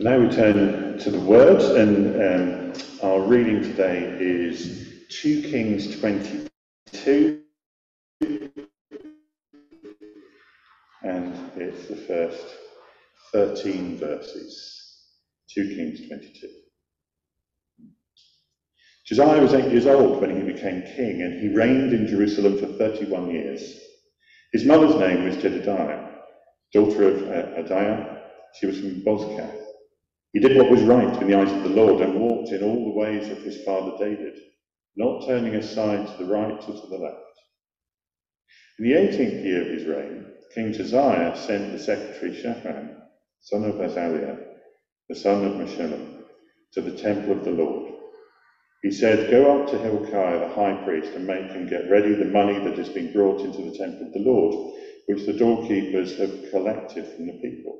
Now we turn to the Word, and um, our reading today is 2 Kings 22, and it's the first 13 verses. 2 Kings 22. Josiah was eight years old when he became king, and he reigned in Jerusalem for 31 years. His mother's name was Jedidiah, daughter of uh, Adaiah. She was from Bozkath. He did what was right in the eyes of the Lord and walked in all the ways of his father David, not turning aside to the right or to the left. In the 18th year of his reign, King Josiah sent the secretary Shaphan, son of Azaliah, the son of Meshullam, to the temple of the Lord. He said, Go up to Hilkiah the high priest and make him get ready the money that has been brought into the temple of the Lord, which the doorkeepers have collected from the people.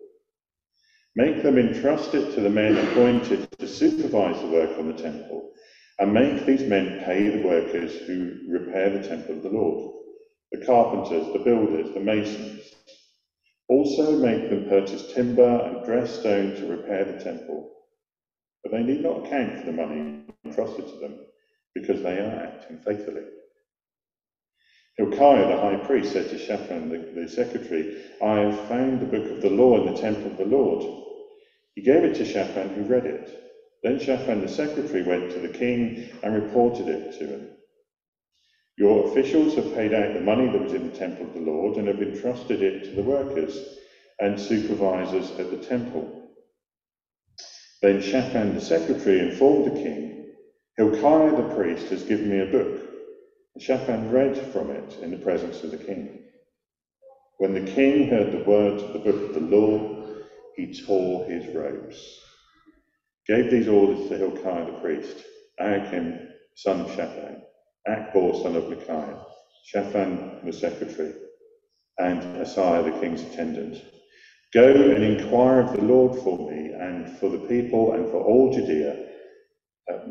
Make them entrust it to the men appointed to supervise the work on the temple, and make these men pay the workers who repair the temple of the Lord the carpenters, the builders, the masons. Also make them purchase timber and dressed stone to repair the temple. But they need not account for the money entrusted to them, because they are acting faithfully. Hilkiah the high priest said to Shaphan the, the secretary, I have found the book of the law in the temple of the Lord. He gave it to Shaphan, who read it. Then Shaphan the secretary went to the king and reported it to him. Your officials have paid out the money that was in the temple of the Lord and have entrusted it to the workers and supervisors at the temple. Then Shaphan the secretary informed the king, Hilkiah the priest has given me a book. Shaphan read from it in the presence of the king. When the king heard the words of the book of the law, he tore his robes. Gave these orders to Hilkiah the priest, Ahikam, son of Shaphan, Achbor, son of Micaiah, Shaphan the secretary, and Asaiah the king's attendant. Go and inquire of the Lord for me and for the people and for all Judea,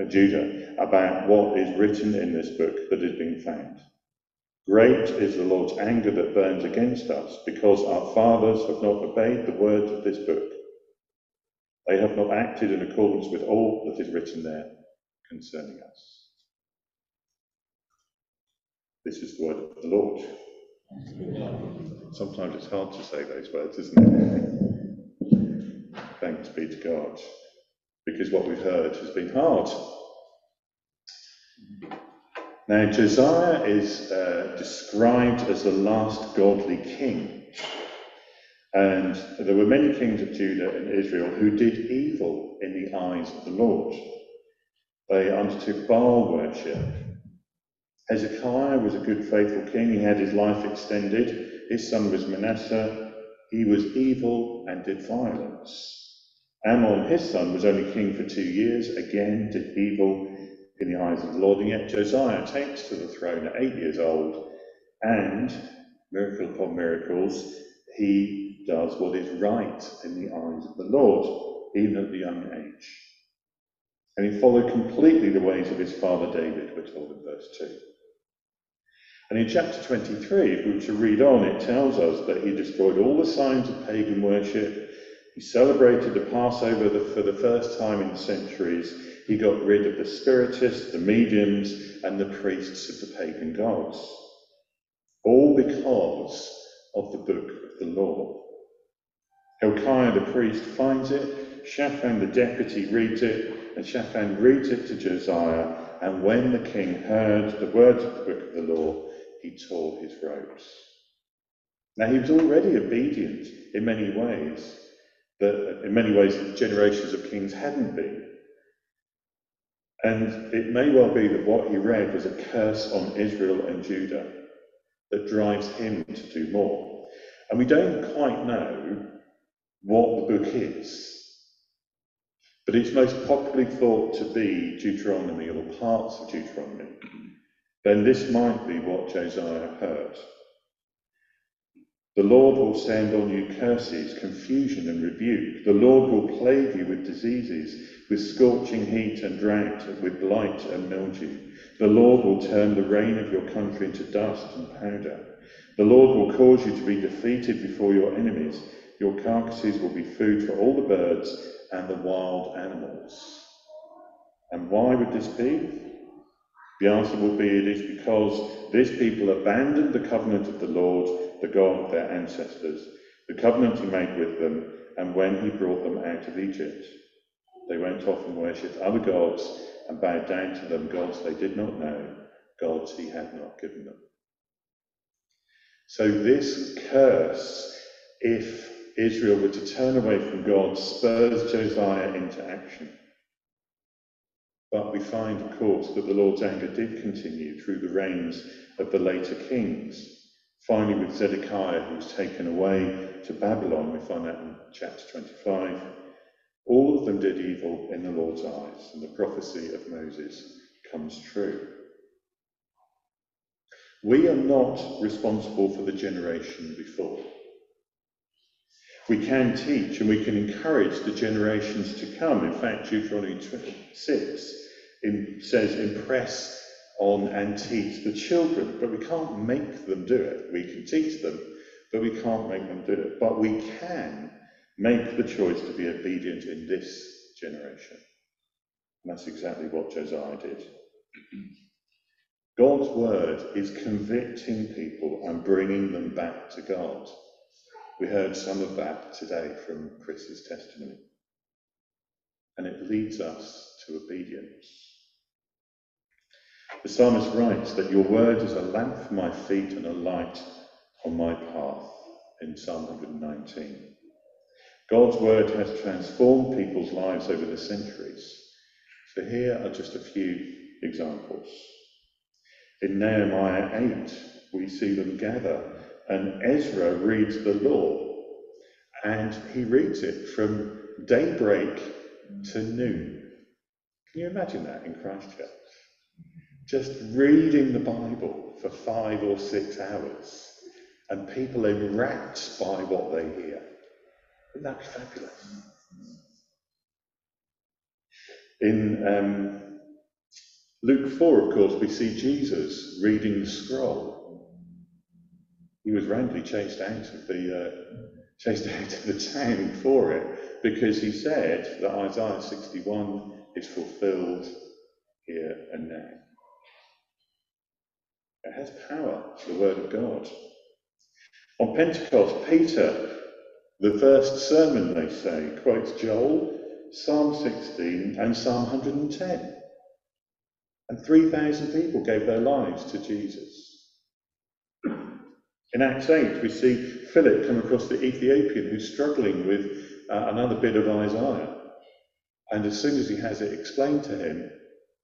Judah, about what is written in this book that has been found. Great is the Lord's anger that burns against us, because our fathers have not obeyed the words of this book. They have not acted in accordance with all that is written there concerning us. This is the word of the Lord. Sometimes it's hard to say those words, isn't it? Thanks be to God. Because what we've heard has been hard. Now, Josiah is uh, described as the last godly king. And there were many kings of Judah and Israel who did evil in the eyes of the Lord. They undertook Baal worship Hezekiah was a good, faithful king. He had his life extended. His son was Manasseh. He was evil and did violence. Amon, his son, was only king for two years, again did evil in the eyes of the Lord, and yet Josiah takes to the throne at eight years old, and, miracle upon miracles, he does what is right in the eyes of the Lord, even at the young age. And he followed completely the ways of his father David, we're told in verse 2. And in chapter 23, if we were to read on, it tells us that he destroyed all the signs of pagan worship. He celebrated the Passover for the first time in centuries. He got rid of the spiritists, the mediums, and the priests of the pagan gods. All because of the book of the law. Hilkiah the priest finds it, Shaphan the deputy reads it, and Shaphan reads it to Josiah. And when the king heard the words of the book of the law, he tore his robes. Now, he was already obedient in many ways, that in many ways generations of kings hadn't been. And it may well be that what he read was a curse on Israel and Judah that drives him to do more. And we don't quite know what the book is, but it's most popularly thought to be Deuteronomy or parts of Deuteronomy then this might be what Josiah heard. The Lord will send on you curses, confusion, and rebuke. The Lord will plague you with diseases, with scorching heat and drought, with blight and mildew. The Lord will turn the rain of your country into dust and powder. The Lord will cause you to be defeated before your enemies. Your carcasses will be food for all the birds, and the wild animals. And why would this be? The answer will be it is because this people abandoned the covenant of the Lord, the God of their ancestors, the covenant he made with them, and when he brought them out of Egypt. They went off and worshipped other gods and bowed down to them, gods they did not know, gods he had not given them. So, this curse, if Israel were to turn away from God, spurs Josiah into action. But we find, of course, that the Lord's anger did continue through the reigns of the later kings. Finally, with Zedekiah, who was taken away to Babylon, we find that in chapter 25. All of them did evil in the Lord's eyes, and the prophecy of Moses comes true. We are not responsible for the generation before. We can teach and we can encourage the generations to come. In fact, Deuteronomy 6 in, says, impress on and teach the children, but we can't make them do it. We can teach them, but we can't make them do it. But we can make the choice to be obedient in this generation. And that's exactly what Josiah did. God's word is convicting people and bringing them back to God. We heard some of that today from Chris's testimony. And it leads us to obedience. The psalmist writes that your word is a lamp for my feet and a light on my path in Psalm 119. God's word has transformed people's lives over the centuries. So here are just a few examples. In Nehemiah 8, we see them gather, and Ezra reads the law, and he reads it from daybreak to noon. Can you imagine that in Christchurch? Just reading the Bible for five or six hours, and people enwrapped by what they hear. Isn't that fabulous? In um, Luke 4, of course, we see Jesus reading the scroll. He was roundly chased out of the uh, chased out of the town for it because he said that Isaiah 61 is fulfilled here and now. It has power, the word of God. On Pentecost, Peter, the first sermon, they say, quotes Joel, Psalm 16, and Psalm 110. And 3,000 people gave their lives to Jesus. In Acts 8, we see Philip come across the Ethiopian who's struggling with uh, another bit of Isaiah. And as soon as he has it explained to him,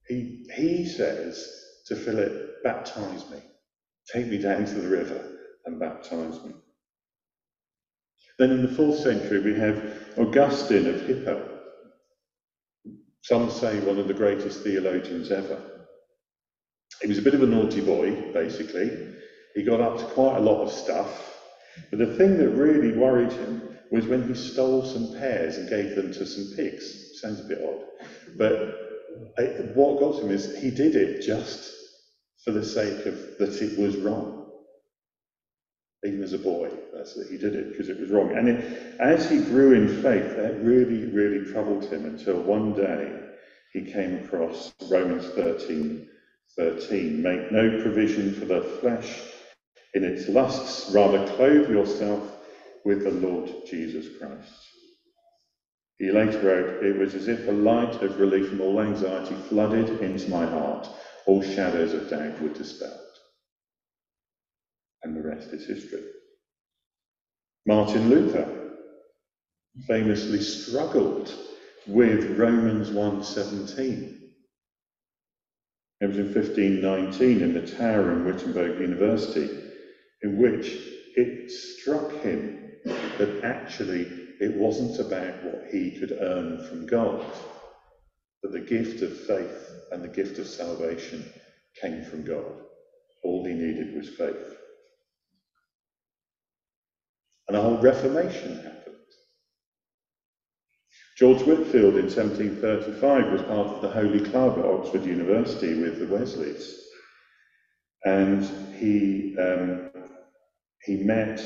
he, he says to Philip, Baptize me. Take me down to the river and baptize me. Then in the fourth century, we have Augustine of Hippo. Some say one of the greatest theologians ever. He was a bit of a naughty boy, basically. He got up to quite a lot of stuff. But the thing that really worried him was when he stole some pears and gave them to some pigs. Sounds a bit odd. But uh, what got him is he did it just for the sake of that it was wrong. Even as a boy, that's that he did it because it was wrong. And it, as he grew in faith, that really, really troubled him until one day he came across Romans 13 13. Make no provision for the flesh in its lusts, rather clothe yourself with the Lord Jesus Christ. He later wrote, It was as if a light of relief from all anxiety flooded into my heart, all shadows of doubt were dispelled. And the rest is history. Martin Luther famously struggled with Romans 1:17 it was in 1519 in the tower in Wittenberg University, in which it struck him that actually it wasn't about what he could earn from God, but the gift of faith and the gift of salvation came from God. All he needed was faith. And a whole reformation happened. George Whitefield in 1735 was part of the Holy Club at Oxford University with the Wesleys. And he, um, he met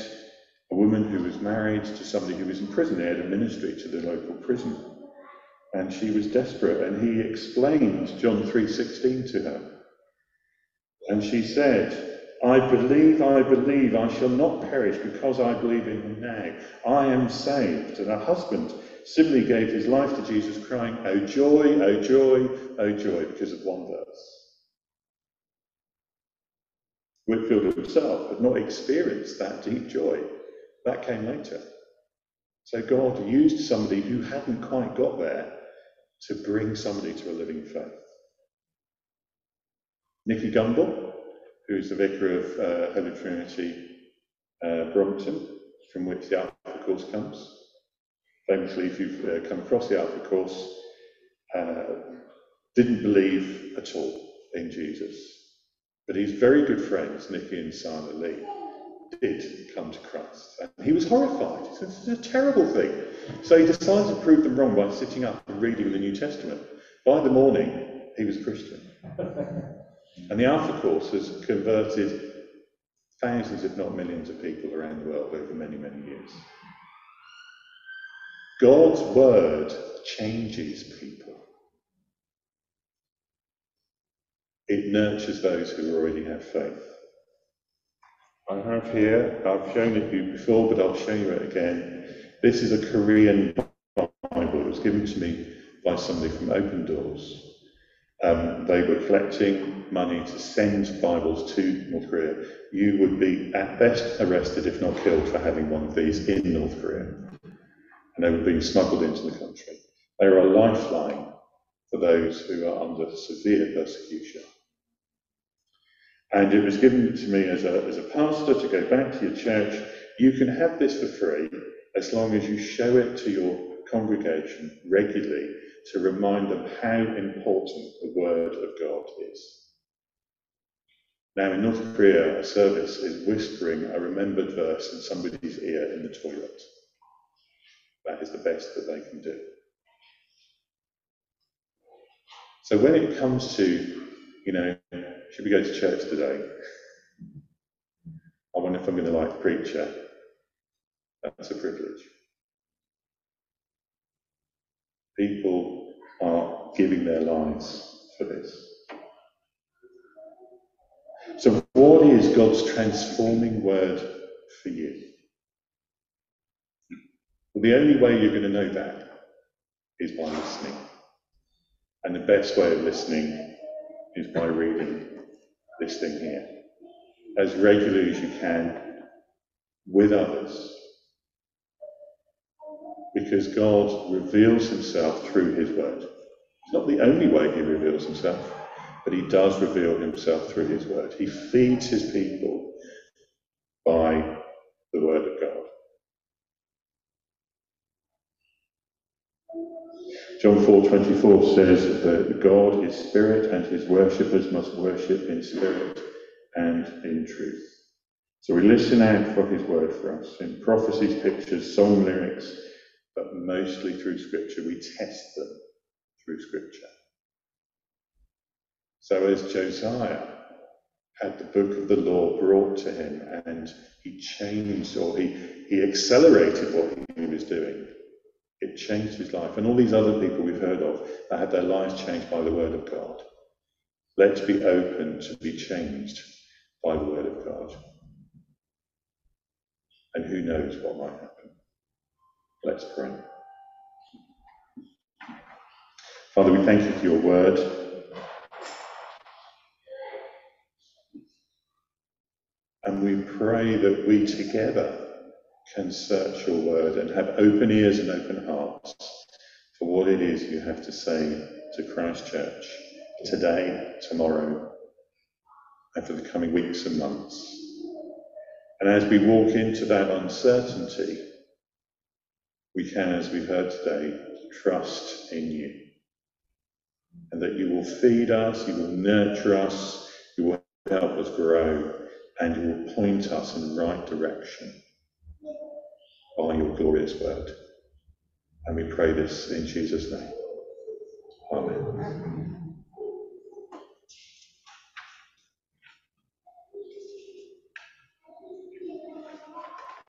a woman who was married to somebody who was in prison. They had a ministry to the local prison. and she was desperate, and he explained John 3:16 to her. And she said, I believe, I believe, I shall not perish because I believe in him now. I am saved. And her husband similarly gave his life to Jesus, crying, Oh joy, oh joy, oh joy, because of one verse. Whitefield himself had not experienced that deep joy. That came later. So God used somebody who hadn't quite got there to bring somebody to a living faith. Nicky Gumbel, who's the vicar of uh, Holy Trinity uh, Brompton, from which the Alpha course comes. Famously, if you've uh, come across the Alpha course, uh, didn't believe at all in Jesus. But his very good friends, Nicky and Simon Lee, did come to Christ. And he was horrified. He said, This is a terrible thing. So he decided to prove them wrong by sitting up and reading the New Testament. By the morning, he was Christian. And the Alpha Course has converted thousands, if not millions, of people around the world over many, many years. God's word changes people. It nurtures those who already have faith. I have here, I've shown it to you before, but I'll show you it again. This is a Korean Bible. It was given to me by somebody from Open Doors. Um, they were collecting money to send Bibles to North Korea. You would be at best arrested, if not killed, for having one of these in North Korea. And they were being smuggled into the country. They are a lifeline for those who are under severe persecution. And it was given to me as a, as a pastor to go back to your church. You can have this for free as long as you show it to your congregation regularly to remind them how important the Word of God is. Now, in North Korea, a service is whispering a remembered verse in somebody's ear in the toilet. That is the best that they can do. So when it comes to, you know, should we go to church today? I wonder if I'm going to like preacher. That's a privilege. People are giving their lives for this. So, what is God's transforming word for you? Well, the only way you're going to know that is by listening. And the best way of listening is by reading this thing here as regularly as you can with others. Because God reveals himself through his word. It's not the only way he reveals himself, but he does reveal himself through his word. He feeds his people by the word of God. John 4:24 says that God is spirit and his worshippers must worship in spirit and in truth. So we listen out for his word for us in prophecies, pictures, song lyrics, but mostly through scripture. We test them through scripture. So as Josiah had the book of the law brought to him and he changed or he, he accelerated what he was doing, it changed his life. And all these other people we've heard of that had their lives changed by the word of God. Let's be open to be changed by the word of God. And who knows what might happen. Let's pray. Father, we thank you for your word. And we pray that we together can search your word and have open ears and open hearts for what it is you have to say to Christchurch today, tomorrow, and for the coming weeks and months. And as we walk into that uncertainty, we can, as we've heard today, trust in you. And that you will feed us, you will nurture us, you will help us grow, and you will point us in the right direction by your glorious word. And we pray this in Jesus' name. Amen.